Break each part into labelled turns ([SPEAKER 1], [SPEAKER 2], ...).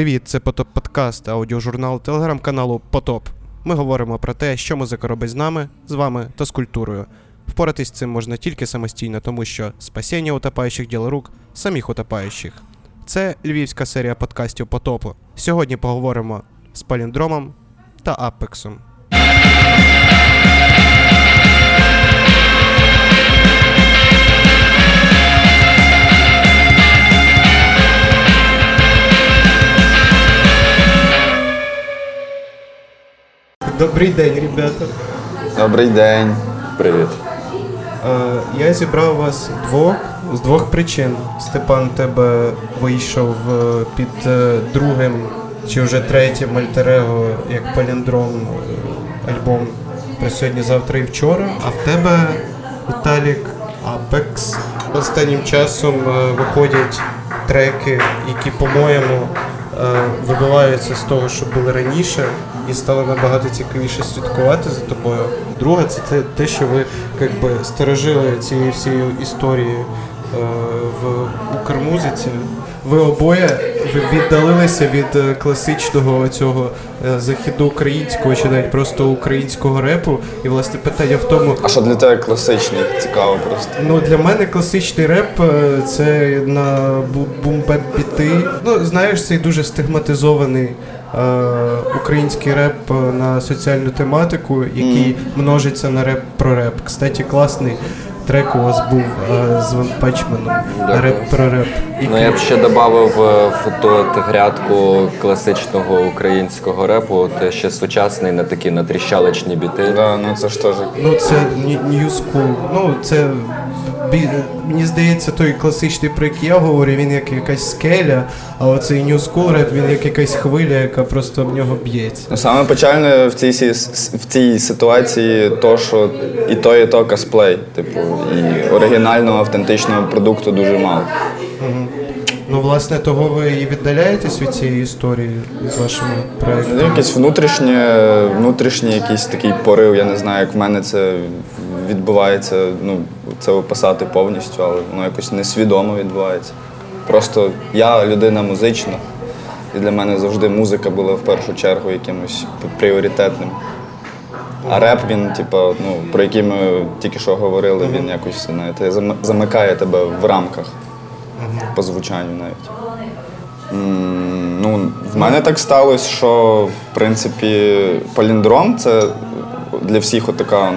[SPEAKER 1] Привіт, це Потоп Подкаст, аудіожурнал телеграм-каналу Потоп. Ми говоримо про те, що музика робить з нами, з вами та з культурою. Впоратись з цим можна тільки самостійно, тому що спасіння утопаючих діло рук самих утопаючих. Це львівська серія подкастів Потопу. Сьогодні поговоримо з паліндромом та Апексом. Добрий день, ребята.
[SPEAKER 2] Добрий день. Привіт.
[SPEAKER 1] Е, Я зібрав вас двох з двох причин. Степан тебе вийшов е, під е, другим чи вже третім альтерего як паліндром альбом про сьогодні, завтра і вчора. А в тебе Віталік Апекс. Останнім часом виходять треки, які, по-моєму, вибиваються з того, що були раніше, і стало набагато цікавіше слідкувати за тобою. Друге, це те, що ви якби стережили цією всією е, в Укрмузиці. Ви обоє віддалилися від е, класичного цього е, західноукраїнського чи навіть просто українського репу. І власне питання в тому,
[SPEAKER 2] А що для тебе класичний? Цікаво просто.
[SPEAKER 1] Ну, для мене класичний реп е, це на boom bap біти. Ну, знаєш, цей дуже стигматизований е, український реп е, на соціальну тематику, який множиться на реп про реп. Кстати, класний трек у вас був е, з
[SPEAKER 3] Ванпанчменом
[SPEAKER 1] Реп про реп.
[SPEAKER 3] Ну я б ще додав в ту грядку класичного українського репу, те ще сучасний на такі на тріщалочні біти.
[SPEAKER 2] Да, ну це ж теж.
[SPEAKER 1] Ну, це New Ну, це мені здається, той класичний, про який я говорю, він як якась скеля, а оцей New School реп, він як якась хвиля, яка просто в нього б'ється.
[SPEAKER 2] Ну, саме печальне в цій в цій ситуації то, що і то, і то косплей. Типу, і оригінального автентичного продукту дуже мало.
[SPEAKER 1] Ну, власне, того ви і віддаляєтесь від цієї історії з вашими проектами.
[SPEAKER 2] Ну, Якийсь внутрішнє, внутрішній якийсь такий порив, я не знаю, як в мене це відбувається. Ну, це описати повністю, але воно якось несвідомо відбувається. Просто я людина музична, і для мене завжди музика була в першу чергу якимось пріоритетним. А реп він, типу, ну, про який ми тільки що говорили, він якось знаєте, замикає тебе в рамках по звучанню навіть. Ну, в мене так сталося, що в принципі паліндром це для всіх така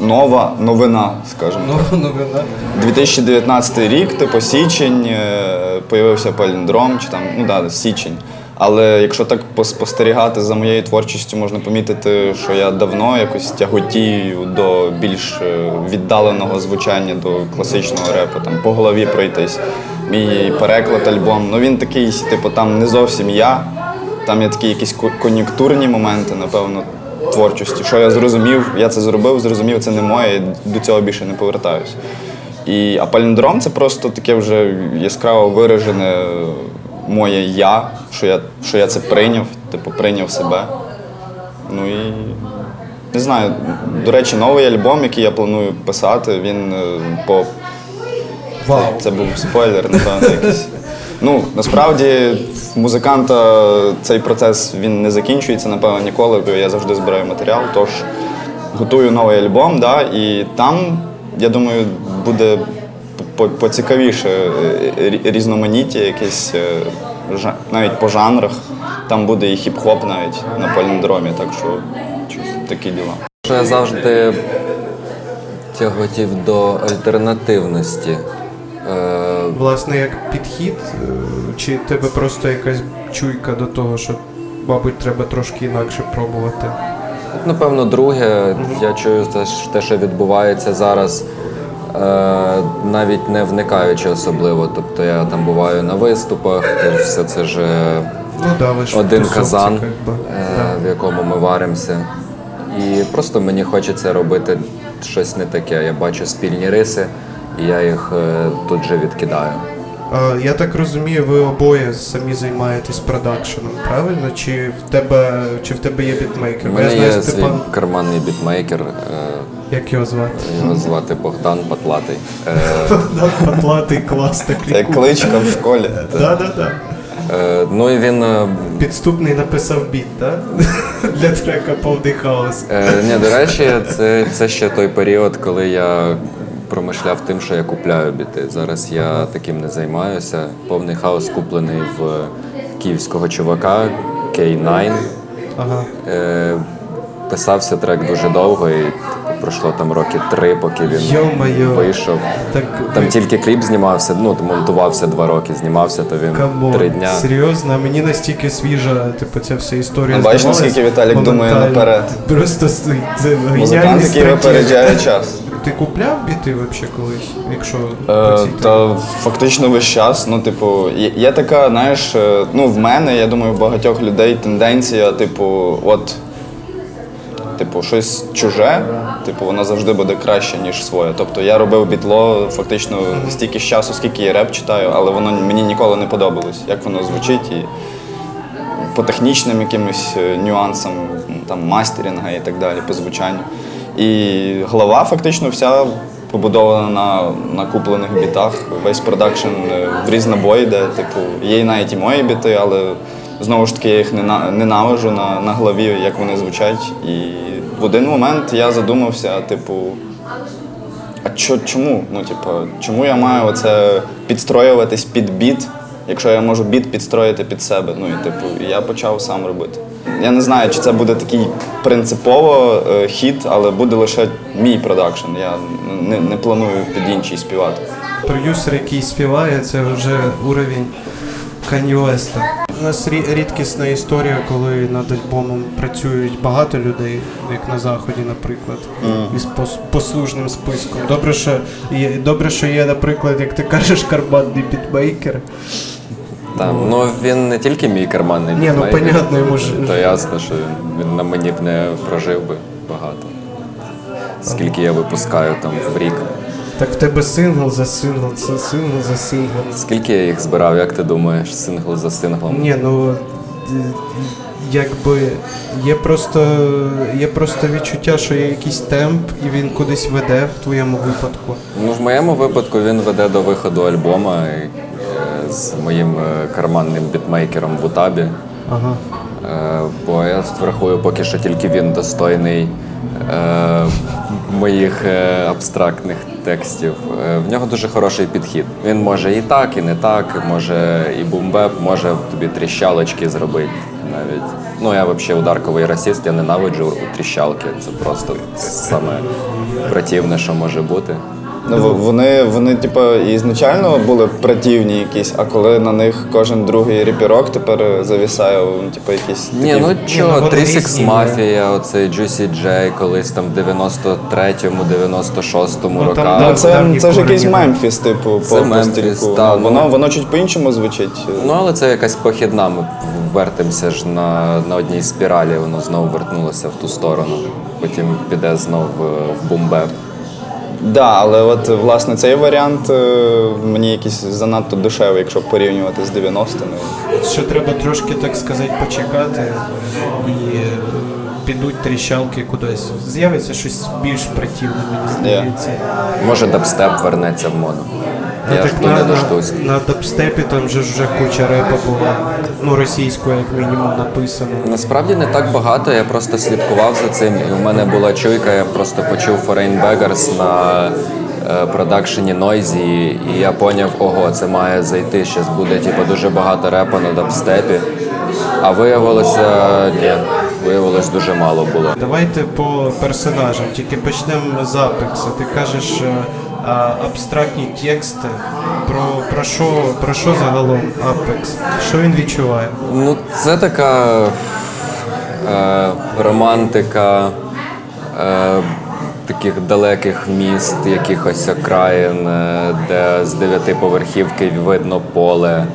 [SPEAKER 2] нова новина, скажімо. так.
[SPEAKER 1] Нова новина.
[SPEAKER 2] 2019 рік, типу січень, е, появився паліндром, чи там, ну да, січень. Але якщо так поспостерігати за моєю творчістю, можна помітити, що я давно якось тяготію до більш е, віддаленого звучання, до класичного репу, там по голові пройтись. Мій переклад альбом, ну він такий, типу, там не зовсім я. Там є такі якісь ко- кон'юнктурні моменти, напевно, творчості. Що я зрозумів, я це зробив, зрозумів, це не моє, і до цього більше не повертаюся. І, а паліндром це просто таке вже яскраво виражене моє я, що я, що я це прийняв, типу, прийняв себе. Ну і не знаю. До речі, новий альбом, який я планую писати, він е, по
[SPEAKER 1] Вау.
[SPEAKER 2] це був спойлер, напевно, якийсь. Ну, насправді, музиканта цей процес він не закінчується, напевно, ніколи, бо я завжди збираю матеріал. Тож готую новий альбом, да, і там, я думаю, буде поцікавіше е, різноманіття, якесь е, навіть по жанрах. Там буде і хіп-хоп навіть на паліндромі, так що такі діла.
[SPEAKER 3] Я завжди тяготів до альтернативності. Е,
[SPEAKER 1] Власне, як підхід, е, чи тебе просто якась чуйка до того, що, мабуть, треба трошки інакше пробувати?
[SPEAKER 3] От, Напевно, друге, я чую те, що- відбувається зараз, е, навіть не вникаючи особливо. Тобто я там буваю на виступах, все це ж
[SPEAKER 1] Ну да, ви
[SPEAKER 3] один
[SPEAKER 1] тусовці,
[SPEAKER 3] казан,
[SPEAKER 1] Да.
[SPEAKER 3] в якому ми варимося. І просто мені хочеться робити щось не таке. Я бачу спільні риси, і я їх е, тут же відкидаю.
[SPEAKER 1] Я так розумію, ви обоє самі займаєтесь продакшеном, правильно? Чи в тебе чи в тебе є бітмейкер?
[SPEAKER 3] У
[SPEAKER 1] Бо я
[SPEAKER 3] є свій
[SPEAKER 1] Степан,
[SPEAKER 3] карманний бітмейкер, е,
[SPEAKER 1] як його звати?
[SPEAKER 3] його звати Богдан Патлатий. Е,
[SPEAKER 1] Богдан Патлатий, клас, так
[SPEAKER 2] Це кличка в школі.
[SPEAKER 3] Е, ну і він. е,
[SPEAKER 1] Підступний написав біт, так? Для трека повний хаос.
[SPEAKER 3] Е, ні, до речі, це ще той період, коли я промишляв тим, що я купляю біти. Зараз я таким не займаюся. Повний хаос куплений в київського чувака K9.
[SPEAKER 1] Ага.
[SPEAKER 3] Е, писався трек дуже довго, і типу, пройшло там роки три, поки він вийшов.
[SPEAKER 1] Так,
[SPEAKER 3] Там тільки кліп знімався, ну монтувався два роки, знімався, то він
[SPEAKER 1] come on,
[SPEAKER 3] три дня.
[SPEAKER 1] серйозно, мені настільки свіжа, типу, ця вся історія.
[SPEAKER 2] Ну, бачиш, наскільки Віталік думає наперед.
[SPEAKER 1] Просто це
[SPEAKER 2] Музикант, який випереджає час.
[SPEAKER 1] Ти купляв біти взагалі колись, якщо по,
[SPEAKER 2] е,
[SPEAKER 1] цій темі?
[SPEAKER 2] Та фактично весь час. Ну, типу, є, є така, знаєш, е, ну в мене, я думаю, в багатьох людей тенденція, типу, от. Типу, щось чуже, типу, воно завжди буде краще, ніж своє. Тобто я робив бітло фактично стільки ж часу, скільки я реп читаю, але воно мені ніколи не подобалось, як воно звучить. І по технічним якимось е, нюансам, там мастерінга і так далі, по звучанню. І голова фактично вся побудована на, на куплених бітах. Весь продакшн е, в різнобой йде. Типу, є навіть і мої біти, але знову ж таки я їх нена- ненавижу на, на голові, як вони звучать. І в один момент я задумався, типу. А чо, чому? Ну, типу, чому я маю оце підстроюватись під біт, якщо я можу біт підстроїти під себе? Ну і типу, я почав сам робити. Я не знаю, чи це буде такий принципово е, хіт, але буде лише мій продакшн. Я не, не планую під інший співати.
[SPEAKER 1] Продюсер, який співає, це вже уровень Кані Веста. У нас рі- рідкісна історія, коли над альбомом працюють багато людей, як на заході, наприклад, із пос- послужним списком. Добре, що є, добре, що є, наприклад, як ти кажеш, карманний бітмейкер.
[SPEAKER 3] Там, ну він не тільки мій карманний
[SPEAKER 1] Ні, ну, понятно, йому ж-
[SPEAKER 3] То ясно, що він, на мені б не прожив би багато. Скільки я випускаю там в рік.
[SPEAKER 1] Так в тебе сингл за сингл, це сингл за синглом.
[SPEAKER 3] Скільки я їх збирав, як ти думаєш, сингл за синглом?
[SPEAKER 1] Ні, ну е, якби є просто є просто відчуття, що є якийсь темп, і він кудись веде в твоєму випадку.
[SPEAKER 3] Ну, в моєму випадку він веде до виходу альбома з моїм е, карманним бітмейкером в Утабі.
[SPEAKER 1] Ага.
[SPEAKER 3] Е, Бо я врахую поки що тільки він достойний е, моїх абстрактних текстів. В нього дуже хороший підхід. Він може і так, і не так, може і бумбеп, може тобі тріщалочки зробити навіть. Ну я взагалі ударковий расист, я ненавиджу тріщалки. Це просто саме противне, що може бути.
[SPEAKER 2] Ну, вони, вони, типу, ізначально були противні якісь, а коли на них кожен другий ріпірок тепер е, завісає, типу, якісь
[SPEAKER 3] Ні,
[SPEAKER 2] такі
[SPEAKER 3] ну
[SPEAKER 1] ну,
[SPEAKER 3] чого, 36 Мафія, оцей Juicy J, колись там в 93-му, 96-му
[SPEAKER 1] Ну,
[SPEAKER 3] роках.
[SPEAKER 2] Ну, це, це ж якийсь. Мемфіс, типу,
[SPEAKER 3] Це
[SPEAKER 2] по,
[SPEAKER 3] Мемфіс, та,
[SPEAKER 2] Ну, воно, воно чуть по-іншому звучить.
[SPEAKER 3] Ну, але це якась похідна. Ми вертимося ж на, на одній спіралі, воно знову вертнулося в ту сторону. Потім піде знов в, в бумбеп.
[SPEAKER 2] Да, але от власне цей варіант е, мені якийсь занадто душевий, якщо порівнювати з 90-ми.
[SPEAKER 1] Що треба трошки, так сказати, почекати і підуть тріщалки кудись. З'явиться щось більш притівне, мені здається.
[SPEAKER 3] Може, дабстеп вернеться в моду.
[SPEAKER 1] Ну,
[SPEAKER 3] Я
[SPEAKER 1] так
[SPEAKER 3] жду
[SPEAKER 1] на,
[SPEAKER 3] не
[SPEAKER 1] на,
[SPEAKER 3] дождусь.
[SPEAKER 1] на дабстепі там же ж вже куча репа була. Ну, російською, як мінімум, написано.
[SPEAKER 3] Насправді не так багато, я просто слідкував за цим, і у мене була чуйка, я просто почув Foreign Beggars на е, продакшені Noisy, і я поняв, ого, це має зайти. Щас буде типу, дуже багато репа на дабстепі. А виявилося, ні, виявилось дуже мало було.
[SPEAKER 1] Давайте по персонажам, тільки почнемо з Апекса. Ти кажеш е, абстрактні тексти. Про, про, що, про що загалом Апекс? Що він відчуває?
[SPEAKER 3] Ну, це така е, романтика е, таких далеких міст, якихось окраїн, е, де з дев'ятиповерхівки видно поле, е,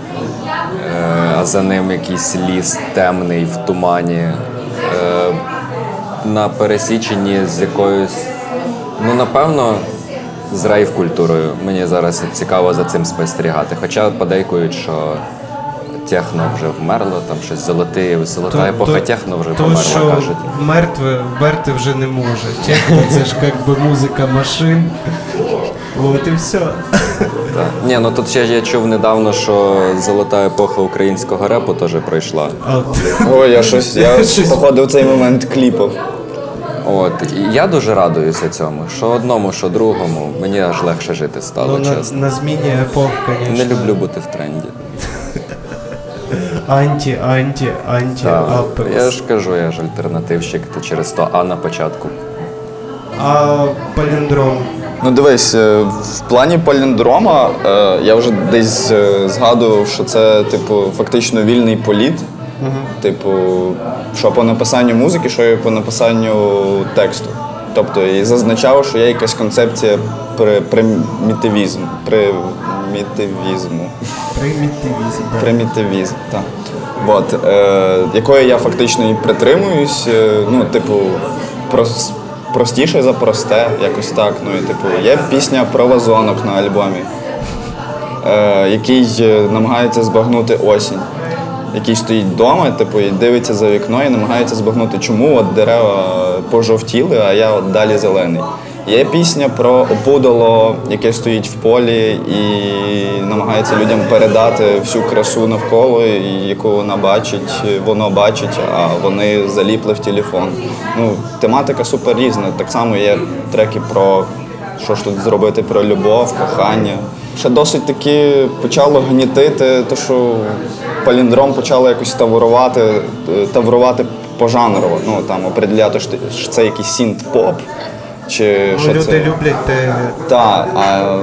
[SPEAKER 3] а за ним якийсь ліс темний в тумані. Е, на пересіченні з якоюсь, ну напевно, з рейв-культурою. Мені зараз цікаво за цим спостерігати. Хоча подейкують, що техно вже вмерло, там щось золоті, золота епоха техно вже
[SPEAKER 1] то,
[SPEAKER 3] померла,
[SPEAKER 1] що
[SPEAKER 3] кажуть.
[SPEAKER 1] мертве вмерти вже не може. Техно це ж як би музика машин. От і все.
[SPEAKER 3] Так. Ні, ну тут ще я чув недавно, що золота епоха українського репу теж пройшла.
[SPEAKER 2] Ой, я щось, я
[SPEAKER 1] Щось.
[SPEAKER 2] походив цей момент кліпав.
[SPEAKER 3] От і я дуже радуюся цьому. Що одному, що другому. Мені аж легше жити стало,
[SPEAKER 1] ну, на,
[SPEAKER 3] чесно.
[SPEAKER 1] на зміні епох, звісно.
[SPEAKER 3] Не люблю бути в тренді.
[SPEAKER 1] Анті, анті, анті, апекс.
[SPEAKER 3] Я ж кажу, я ж альтернативщик, то через то А на початку.
[SPEAKER 1] А паліндром.
[SPEAKER 2] Ну дивись, е, в плані паліндрома е, я вже десь е, згадував, що це типу фактично вільний політ. Типу, що по написанню музики, що і по написанню тексту. Тобто і зазначав, що є якась концепція при, примітивізму. Примітивізму.
[SPEAKER 1] Примітивізм. да.
[SPEAKER 2] Примітивізм, так. От, е, якої я фактично і притримуюсь. Е, ну, типу, прос, простіше за просте, якось так. Ну, і, типу, є пісня про вазонок на альбомі, е, який е, намагається збагнути осінь. Який стоїть вдома, типу, і дивиться за вікно і намагається збагнути, чому от дерева пожовтіли, а я от далі зелений. Є пісня про опудало, яке стоїть в полі і намагається людям передати всю красу навколо, яку вона бачить, воно бачить, а вони залипли в телефон. Ну, тематика супер різна. Так само є треки про що ж тут зробити про любов, кохання. Ще досить таки почало гнітити, то що паліндром почало якось таврувати, таврувати пожанрово. Ну там определяти, що це якийсь сінт-поп. Чи
[SPEAKER 1] Ну,
[SPEAKER 2] що
[SPEAKER 1] люди
[SPEAKER 2] це?
[SPEAKER 1] люблять те.
[SPEAKER 2] Так, а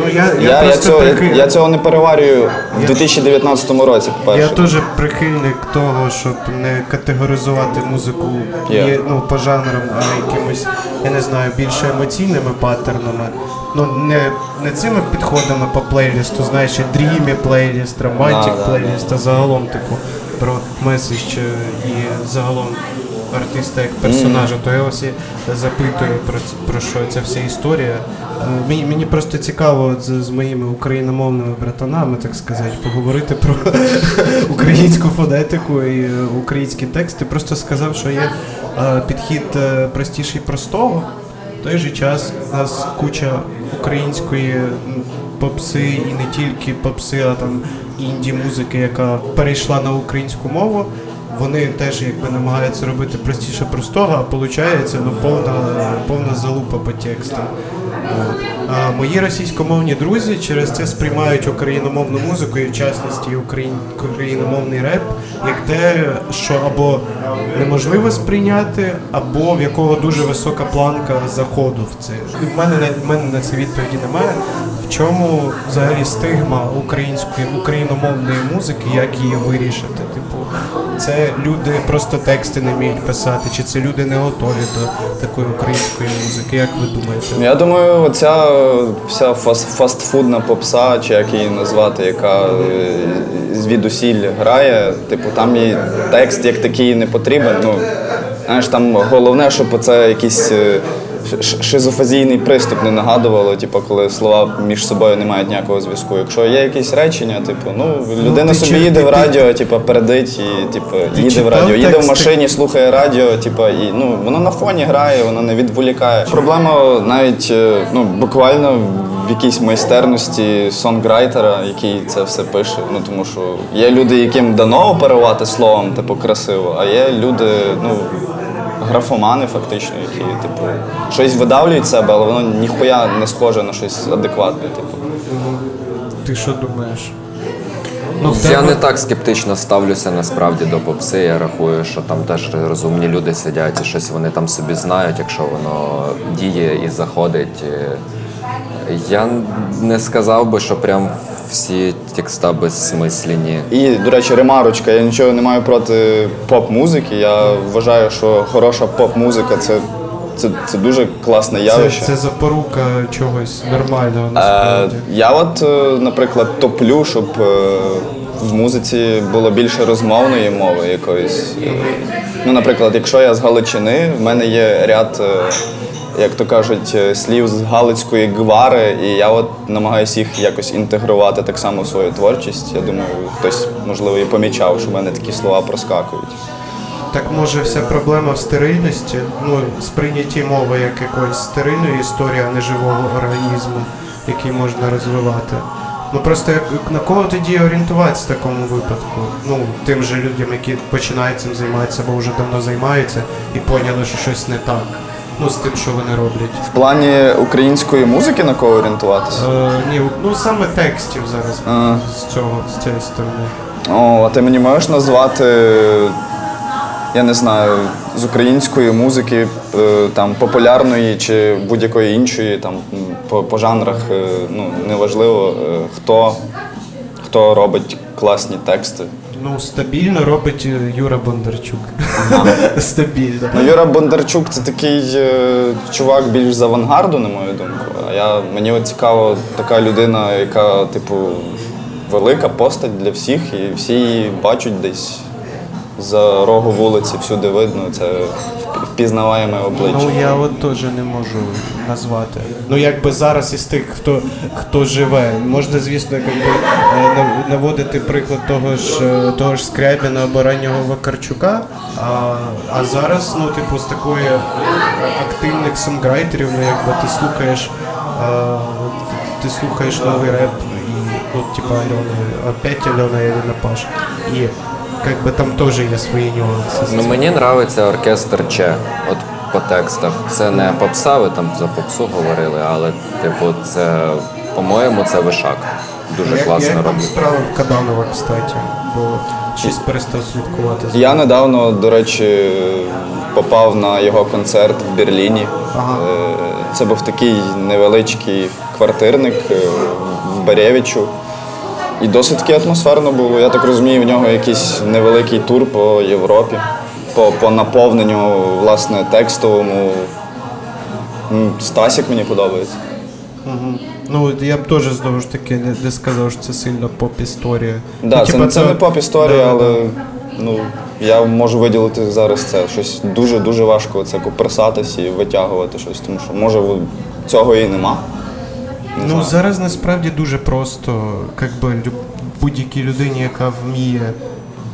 [SPEAKER 1] Ну, я, я,
[SPEAKER 2] я, я,
[SPEAKER 1] просто
[SPEAKER 2] цього, я,
[SPEAKER 1] прихиль-
[SPEAKER 2] я цього не переварюю в 2019 році,
[SPEAKER 1] Я
[SPEAKER 2] по-перше.
[SPEAKER 1] теж прихильник того, щоб не категоризувати музику
[SPEAKER 2] Є.
[SPEAKER 1] є, ну, по жанрам, а якимось, я не знаю, більш емоційними паттернами. Ну, не, не цими підходами по плейлісту, знаєш, і дрімі плейліст, романтик
[SPEAKER 2] Да, да,
[SPEAKER 1] плейліст, а загалом, типу, про меседж е, і загалом артиста як персонажа, то я ось і запитую про, про що ця вся історія. Е, Мені, мені просто цікаво з, з моїми україномовними братанами, так сказати, поговорити про українську фонетику і е, українські тексти. Просто сказав, що є е, підхід простіший простого. В той же час у нас куча української попси і не тільки попси, а там інді музики, яка перейшла на українську мову. Вони теж якби намагаються робити простіше простого, а виходить ну, повна, повна залупа по текстам. А мої російськомовні друзі через це сприймають україномовну музику і в частності україн, україномовний реп як те, що або неможливо сприйняти, або в якого дуже висока планка заходу в це. І в мене в мене на це відповіді немає. В чому взагалі стигма української україномовної музики, як її вирішити? Це люди просто тексти не вміють писати, чи це люди не готові до такої української музики? Як ви думаєте?
[SPEAKER 2] Я думаю, оця вся фаст, фастфудна попса, чи як її назвати, яка е, звідусіль грає, типу, там їй текст як такий не потрібен. Ну, знаєш, там головне, щоб це якийсь е, шизофазійний приступ не нагадувало, типу, коли слова між собою не мають ніякого зв'язку. Якщо є якісь речення, типу, ну людина
[SPEAKER 1] ти
[SPEAKER 2] собі
[SPEAKER 1] чи-
[SPEAKER 2] їде
[SPEAKER 1] ти-
[SPEAKER 2] в радіо, типу, передить і типу, їде в радіо, їде в машині, слухає радіо, типу, і ну воно на фоні грає, воно не відволікає. Проблема навіть е, ну буквально в якійсь майстерності сонграйтера, який це все пише. Ну тому що є люди, яким дано оперувати словом, типу красиво, а є люди, ну. Графомани фактично, які типу щось видавлюють себе, але воно ніхуя не схоже на щось адекватне. Типу.
[SPEAKER 1] Ти що думаєш? Ну,
[SPEAKER 3] Я
[SPEAKER 1] тебе-
[SPEAKER 3] не так скептично ставлюся насправді до попси. Я рахую, що там теж розумні люди сидять і щось вони там собі знають, якщо воно діє і заходить. Я не сказав би, що прям всі текста безсмислені.
[SPEAKER 2] І, до речі, ремарочка, я нічого не маю проти поп-музики. Я вважаю, що хороша поп-музика це, це, це дуже класне
[SPEAKER 1] Це,
[SPEAKER 2] явище.
[SPEAKER 1] це запорука чогось нормального
[SPEAKER 2] Е, я от, е, наприклад, топлю, щоб е, в музиці було більше розмовної мови якоїсь. Е, Ну, наприклад, якщо я з Галичини, в мене є ряд, е, як то кажуть, е, слів з галицької гвари, і я от намагаюся їх якось інтегрувати так само в свою творчість. Я думаю, хтось, можливо, і помічав, що в мене такі слова проскакують.
[SPEAKER 1] Так може вся проблема в стерильності, ну, сприйнятті мови як якоїсь стерильної історії, а не живого організму. який можна розвивати. Ну просто як, на кого тоді орієнтуватися в такому випадку? Ну, тим же людям, які починають цим займатися або вже давно займаються і поняли, що щось не так. Ну, з тим, що вони роблять.
[SPEAKER 2] В плані української музики на кого орієнтуватися?
[SPEAKER 1] Е, ні, ну саме текстів зараз
[SPEAKER 2] А.
[SPEAKER 1] з цього, з цієї сторони.
[SPEAKER 2] О, а ти мені можеш назвати, я не знаю, з української музики, е, там, популярної чи будь-якої іншої, там, м, по, по жанрах, е, ну, неважливо, е, хто, хто робить класні тексти.
[SPEAKER 1] Ну, стабільно робить е, Юра Бондарчук. Стабільно.
[SPEAKER 2] Ну, Юра Бондарчук це такий е, чувак більш з авангарду, на мою думку. А я, мені от цікаво така людина, яка, типу, велика постать для всіх, і всі її бачать десь за рогу вулиці, всюди видно. Це впізнаваєме обличчя.
[SPEAKER 1] Ну я от теж не можу назвати. Ну якби зараз із тих, хто хто живе, можна, звісно, якби е, наводити приклад того ж е, того ж Скрябіна або раннього Вакарчука. А, а зараз, ну, типу, з такої активних сонграйтерів, ну якби ти слухаєш. е, Ти слухаєш новий реп і ну, типа Альона, опять Альона Євіна Паш. І как би там теж є свої нюанси.
[SPEAKER 3] Ну мені подобається оркестр Че. От по текстах. Це не попса, ви там за попсу говорили, але типу, це, по-моєму, це вишак. Дуже
[SPEAKER 1] Як-
[SPEAKER 3] класно
[SPEAKER 1] там
[SPEAKER 3] робить.
[SPEAKER 1] справи в Каданова, кстати, бо щось перестав слідкувати. за-
[SPEAKER 2] Я недавно, до речі, попав на його концерт в Берліні.
[SPEAKER 1] Ага.
[SPEAKER 2] Е, Це був такий невеличкий квартирник е, в Беревичу. І досить таки атмосферно було. Я так розумію, в нього якийсь невеликий тур по Європі, по, по наповненню власне текстовому. Стасік мені подобається.
[SPEAKER 1] Мгм. Ну, я б теж знову ж таки не, не сказав, що це сильно поп-історія.
[SPEAKER 2] Да,
[SPEAKER 1] ну,
[SPEAKER 2] це,
[SPEAKER 1] типа,
[SPEAKER 2] це не поп-історія,
[SPEAKER 1] да,
[SPEAKER 2] але
[SPEAKER 1] да.
[SPEAKER 2] ну, я можу виділити зараз це. Щось дуже-дуже важко це куперсатись і витягувати щось, тому що може цього і нема.
[SPEAKER 1] Ну, зараз насправді дуже просто, як би люб- будь-якій людині, яка вміє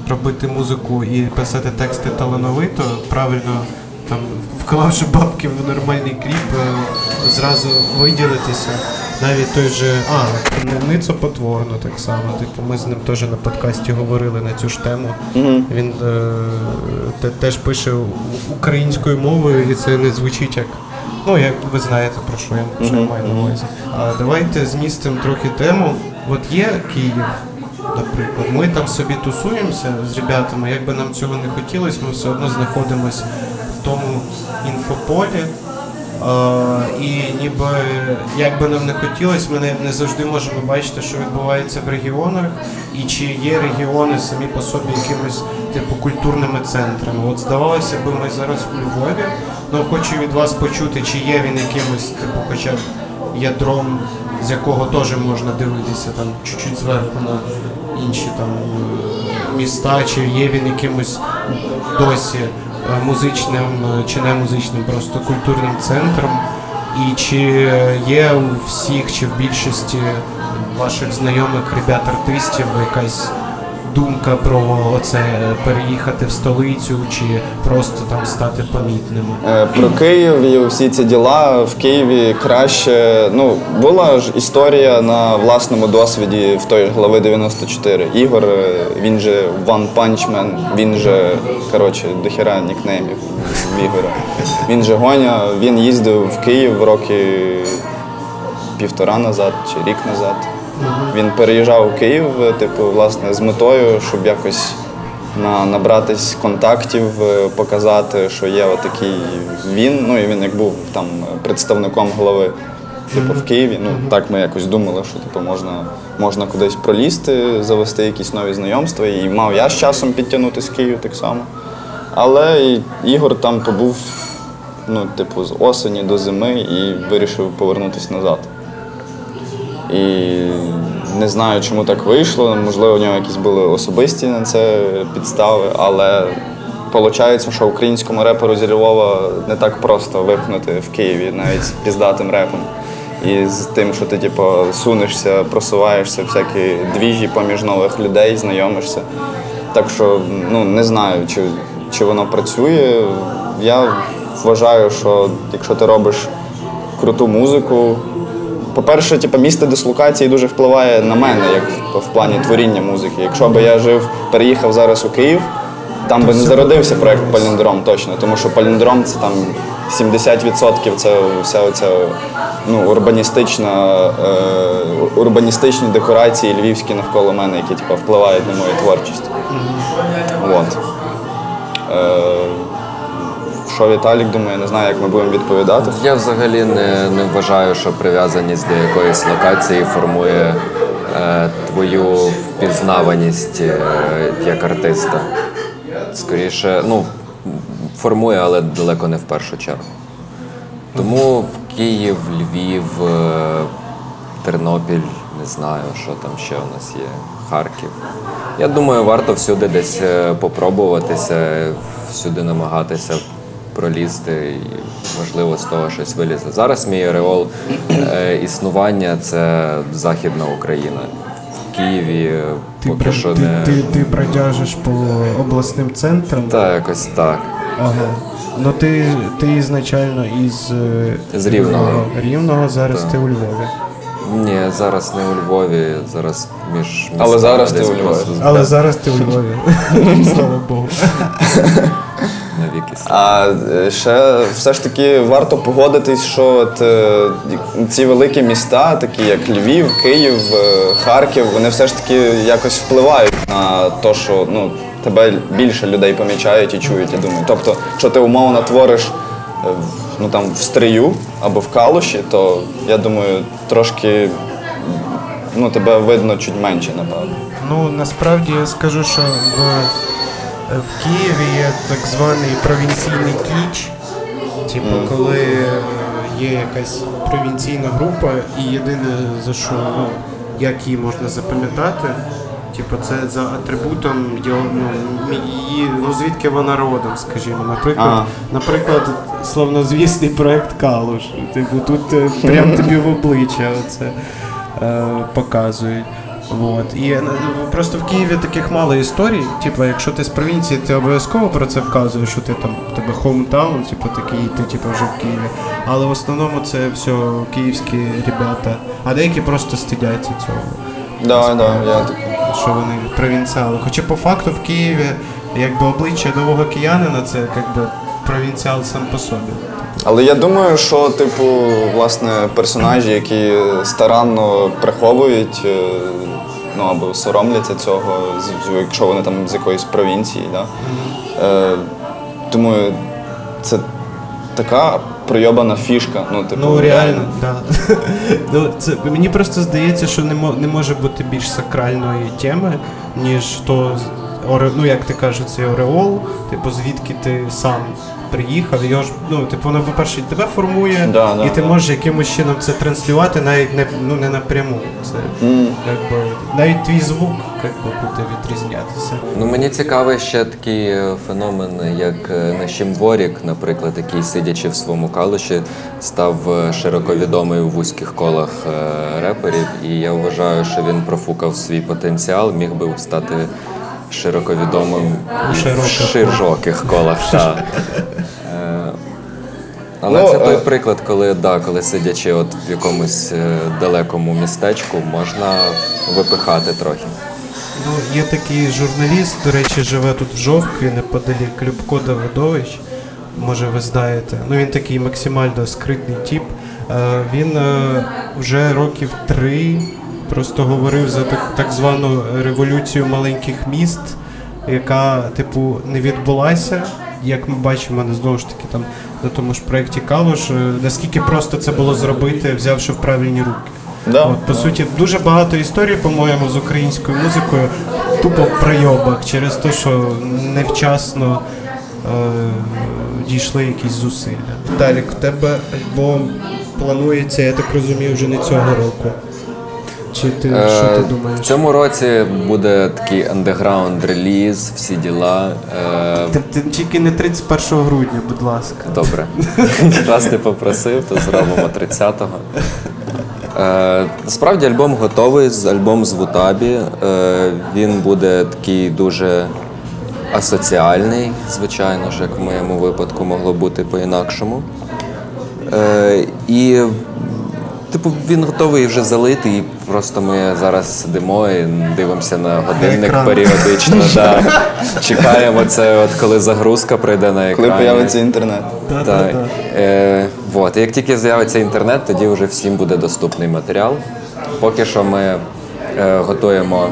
[SPEAKER 1] робити музику і писати тексти талановито, правильно там вклавши бабки в нормальний кліп, е, зразу виділитися. Навіть той же, а, Ни- Ницо потворно так само. Типу, ми з ним теж на подкасті говорили на цю ж тему. Він е, те- теж пише українською мовою, і це не звучить як. Ну, як ви знаєте, про що я, що я маю на увазі. А давайте змістимо трохи тему. От є Київ, наприклад, ми там собі тусуємося з ребятами, як би нам цього не хотілося, ми все одно знаходимося в тому інфополі. А, і ніби як би нам не хотілося, ми не, не завжди можемо бачити, що відбувається в регіонах, і чи є регіони самі по собі якимись типу культурними центрами. От здавалося б, ми зараз у Львові, але хочу від вас почути, чи є він якимось, типу, хоча б ядром, з якого теж можна дивитися там чуть-чуть зверху на інші там е, міста, чи є він якимось досі е, музичним е, чи не музичним, просто культурним центром. І чи є у всіх чи в більшості ваших знайомих ребят-артистів якась думка про оце переїхати в столицю чи просто там стати помітними?
[SPEAKER 2] Е, Про Київ і всі ці діла в Києві краще. Ну, була ж історія на власному досвіді в той глави 94. Ігор, е, він же One Punch Man, він же, коротше, дохіра нікнеймів в Ігора. Він же Гоня, він їздив в Київ роки півтора назад чи рік назад. Він переїжджав у Київ, типу, власне, з метою, щоб якось на, набратись контактів, е, показати, що є отакий він. Ну і він як був там представником голови. Типу, в Києві, ну так ми якось думали, що типу, можна, можна кудись пролізти, завести якісь нові знайомства. І мав я з часом підтягнути з Києва так само. Але Ігор там побув ну, типу, з осені до зими і вирішив повернутися назад. І не знаю, чому так вийшло. Можливо, у нього якісь були особисті на це підстави, але виходить, що українському реперу зі Львова не так просто випхнути в Києві навіть з піздатим репом. І з тим, що ти типу, сунешся, просуваєшся, всякі двіжі поміж нових людей, знайомишся. Так що ну, не знаю, чи, чи воно працює. Я вважаю, що якщо ти робиш круту музику, по-перше, типу, місце дислокації дуже впливає на мене, як в, плані творіння музики. Якщо б я жив, переїхав зараз у Київ, там би не зародився
[SPEAKER 1] би
[SPEAKER 2] проект Паліндром точно, тому що Паліндром це там 70% це вся оця ну, урбаністична, е, урбаністичні декорації львівські навколо мене, які типу, впливають на мою творчість. От. Е, що Віталік думає, не знаю, як ми будемо відповідати.
[SPEAKER 3] Я взагалі не, не вважаю, що прив'язаність до якоїсь локації формує е, твою впізнаваність е, як артиста. Скоріше, ну, формує, але далеко не в першу чергу. Тому в Київ, Львів, е, Тернопіль, не знаю, що там ще у нас є, Харків. Я думаю, варто всюди десь е, попробуватися, всюди намагатися пролізти і, можливо, з того щось вилізе. Зараз мій ореол е, існування це Західна Україна. В Києві
[SPEAKER 1] Ти,
[SPEAKER 3] поки
[SPEAKER 1] бр-
[SPEAKER 3] що
[SPEAKER 1] ти,
[SPEAKER 3] не.
[SPEAKER 1] ти, ти бродяжиш по обласним центрам.
[SPEAKER 3] Та якось так.
[SPEAKER 1] Ага. Ну ти, ти ізначально із е,
[SPEAKER 3] З Рівного.
[SPEAKER 1] Рівного, зараз
[SPEAKER 3] Так.
[SPEAKER 1] ти у Львові.
[SPEAKER 3] Ні, зараз не у Львові, зараз між
[SPEAKER 2] Але
[SPEAKER 3] містами
[SPEAKER 2] зараз ти у Львові.
[SPEAKER 1] Але зараз ти у Львові. Слава Богу.
[SPEAKER 2] А е, ще все ж таки варто погодитись, що от, е, ці великі міста, такі як Львів, Київ, е, Харків, вони все ж таки якось впливають на те, що ну, тебе більше людей помічають і чують, я думаю. Тобто, якщо ти умовно твориш ну, там, в стрию або в калуші, то я думаю, трошки ну, тебе видно чуть менше, напевно.
[SPEAKER 1] Ну насправді я скажу, що в, в Києві є так званий провінційний кіч. Типу, коли е, є якась провінційна група, і єдине за що ну, як її можна запам'ятати, типу, це за атрибутом його, ну, її, ну звідки вона родом, скажімо. Наприклад,
[SPEAKER 2] Ага.
[SPEAKER 1] наприклад, славнозвісний проект Калуш. Типу, тут е, прям тобі в обличчя це е, показують. Вот. І е, просто в Києві таких мало історій. Типу, якщо ти з провінції, ти обов'язково про це вказуєш, що ти там у тебе хоумтаун, типу такий, ти типу, вже в Києві. Але в основному це все київські ребята. А деякі просто стидяться цього,
[SPEAKER 2] Да, да, я так.
[SPEAKER 1] що вони провінціали. Хоча по факту в Києві якби обличчя нового киянина це якби провінціал сам по собі.
[SPEAKER 2] Але я думаю, що, типу, власне, персонажі, які старанно приховують, е, ну або соромляться цього, якщо вони там з якоїсь провінції, да? е, думаю, це така пройобана фішка. Ну, типу,
[SPEAKER 1] Ну реально, да. ну, це, мені просто здається, що не, мо, не може бути більш сакральної теми, ніж то, ну як ти кажеш, цей ореол, типу, звідки ти сам приїхав, його ж, ну, типу, воно, по-перше, тебе формує,
[SPEAKER 2] Да, да,
[SPEAKER 1] і ти
[SPEAKER 2] да.
[SPEAKER 1] можеш якимось чином це транслювати, навіть не, ну, не напряму. Це,
[SPEAKER 2] М.
[SPEAKER 1] якби, навіть твій звук якби, буде відрізнятися.
[SPEAKER 3] Ну мені цікавий ще такий е, феномен, як е, Нашім Ворік, наприклад, який сидячи в своєму калуші, став е, широко відомий у вузьких колах реперів. І я вважаю, що він профукав свій потенціал, міг би стати широко відомим в
[SPEAKER 1] Широких
[SPEAKER 3] колах. та. Е, Але
[SPEAKER 2] Ну,
[SPEAKER 3] це той
[SPEAKER 2] е,
[SPEAKER 3] приклад, коли да, коли сидячи от в якомусь е, далекому містечку, можна випихати трохи.
[SPEAKER 1] Ну, є такий журналіст, до речі, живе тут в Жовкві, неподалік Любко Давидович. Може, ви знаєте. Ну, він такий максимально скритний тип. Е, він вже років три просто говорив за так, так звану революцію маленьких міст, яка, типу, не відбулася. Як ми бачимо, не знову ж таки там на тому ж проєкті Калуш, е, наскільки просто це було зробити, взявши в правильні руки.
[SPEAKER 2] Да.
[SPEAKER 1] От, по суті, дуже багато історій, по-моєму, з українською музикою тупо в пройобах через те, що невчасно е, дійшли якісь зусилля. Віталік, у тебе альбом планується, я так розумію, вже не цього року. Чи ти що ти
[SPEAKER 3] Е,
[SPEAKER 1] думаєш?
[SPEAKER 3] В цьому році буде такий андеграунд реліз, всі діла. Е,
[SPEAKER 1] Ти, ти тільки не 31 грудня, будь ласка.
[SPEAKER 3] Добре. Раз ти попросив, то зробимо 30-го. Е, насправді альбом готовий, альбом з Вутабі. Е, він буде такий дуже асоціальний, звичайно ж, як в моєму випадку могло бути по-інакшому. Е, і Типу, він готовий вже залитий, і просто ми зараз сидимо і дивимося на годинник
[SPEAKER 1] екран.
[SPEAKER 3] періодично. Да. Чекаємо це, от коли загрузка прийде на екран.
[SPEAKER 2] Коли появиться інтернет.
[SPEAKER 3] Так. Е, вот. І як тільки з'явиться інтернет, тоді вже всім буде доступний матеріал. Поки що ми е, готуємо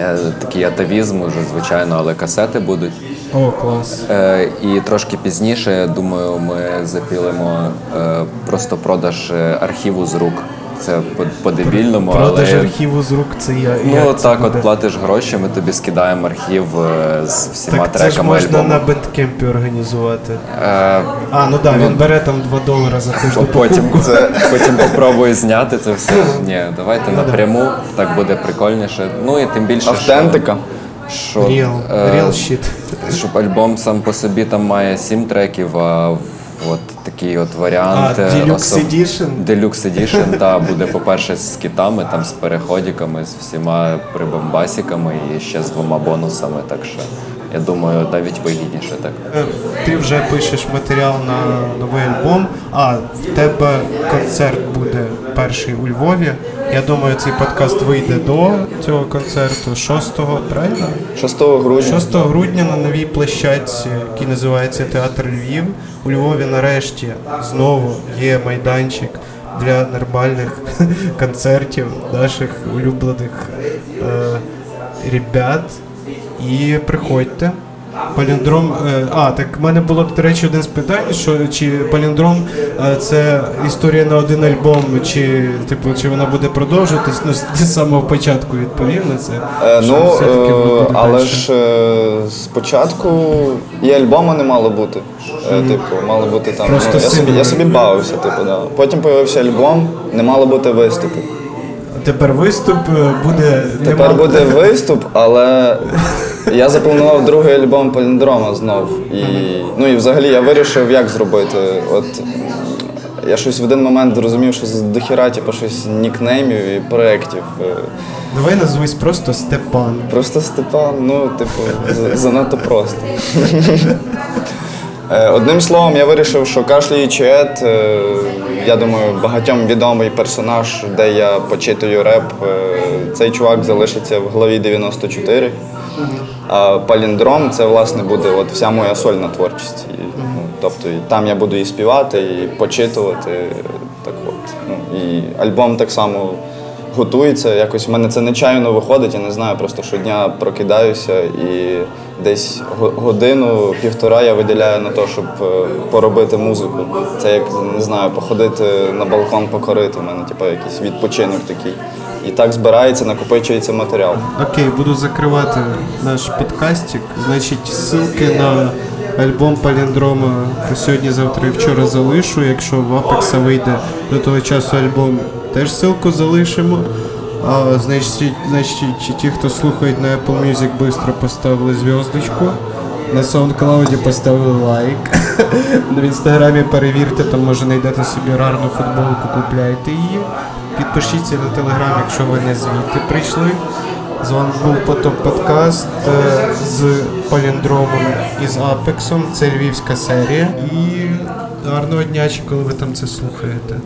[SPEAKER 3] е, такий атавізм, уже звичайно, але касети будуть.
[SPEAKER 1] О, клас.
[SPEAKER 3] Е, і трошки пізніше, думаю, ми запілимо е, просто продаж е, архіву з рук. Це по- по-дебільному,
[SPEAKER 1] Продаж
[SPEAKER 3] але
[SPEAKER 1] архіву з рук це я.
[SPEAKER 3] ну
[SPEAKER 1] як це
[SPEAKER 3] так,
[SPEAKER 1] буде?
[SPEAKER 3] от платиш гроші, ми тобі скидаємо архів е, з всіма
[SPEAKER 1] Так це ж
[SPEAKER 3] треками
[SPEAKER 1] можна
[SPEAKER 3] альбому.
[SPEAKER 1] на бендкемпі організувати.
[SPEAKER 3] Е,
[SPEAKER 1] А, ну так, да, він бере там 2 долари за кожну
[SPEAKER 3] потім,
[SPEAKER 1] покупку.
[SPEAKER 3] потім попробую зняти це все. Ні, давайте напряму, так буде прикольніше. Ну і тим більше,
[SPEAKER 2] Автентика.
[SPEAKER 3] що,
[SPEAKER 1] Real,
[SPEAKER 3] е,
[SPEAKER 1] real shit.
[SPEAKER 3] щоб альбом сам по собі там має сім треків, а от такий от варіант.
[SPEAKER 1] А,
[SPEAKER 3] е,
[SPEAKER 1] Deluxe
[SPEAKER 3] особ-
[SPEAKER 1] Edition?
[SPEAKER 3] Deluxe Edition, та, буде, по-перше, з китами, там з переходиками, з всіма прибамбасиками і ще з двома бонусами. Так що я думаю, навіть вигідніше так.
[SPEAKER 1] Е, Ти вже пишеш матеріал на новий альбом, а в тебе концерт буде перший у Львові. Я думаю, цей подкаст вийде до цього концерту 6-го, правильно?
[SPEAKER 2] 6 грудня.
[SPEAKER 1] 6 грудня на новій площадці, який називається Театр Львів. У Львові нарешті знову є майданчик для нормальних концертів наших улюблених е, ребят. І приходьте. Паліндром. е, А, так в мене було, до речі, один з питань, що чи паліндром е, це історія на один альбом, чи типу, чи вона буде продовжуватись? Ну, з самого початку відповів на це.
[SPEAKER 2] Е, ну, е, але
[SPEAKER 1] дальше.
[SPEAKER 2] ж е, спочатку і альбому не мало бути. Е, Типу, мало бути там.
[SPEAKER 1] Просто
[SPEAKER 2] ну, я, собі, я собі бавився, типу, да. Потім з'явився альбом, не мало бути виступу.
[SPEAKER 1] Тепер виступ буде.
[SPEAKER 2] Тепер буде виступ, але я запланував другий альбом Паліндрома знов. І, ну і взагалі я вирішив, як зробити. От я щось в один момент зрозумів, що дохіра, типу, щось нікнеймів і проєктів.
[SPEAKER 1] Давай назвись просто Степан.
[SPEAKER 2] Просто Степан, ну, типу, занадто просто. Е, Одним словом, я вирішив, що Кашлі Чет, е, я думаю, багатьом відомий персонаж, де я почитую реп. Е, Цей чувак залишиться в главі 94. А паліндром це власне буде от вся моя сольна творчість. І, ну, тобто і там я буду і співати, і почитувати. Так от. Ну, і альбом так само готується. Якось в мене це нечайно виходить, я не знаю, просто щодня прокидаюся і десь годину, півтора я виділяю на те, щоб е, поробити музику. Це як не знаю, походити на балкон покорити. У мене типу, якийсь відпочинок такий. І так збирається, накопичується матеріал.
[SPEAKER 1] Окей, буду закривати наш підкастик. Значить, ссылки на альбом Паліндрома сьогодні, завтра і вчора залишу. Якщо в Апекса вийде до того часу альбом, теж ссылку залишимо. А, значить, значить, ті, хто слухають на Apple Music, швидко поставили зв'язочку. На SoundCloud поставили лайк. В інстаграмі перевірте, там може знайдете собі гарну футболку, купляйте її. Підпишіться на телеграм, якщо ви не звідти прийшли. З вами був Поток Подкаст е, з Паліндромом і з Апексом. Це львівська серія. І гарного дня, чи коли ви там це слухаєте.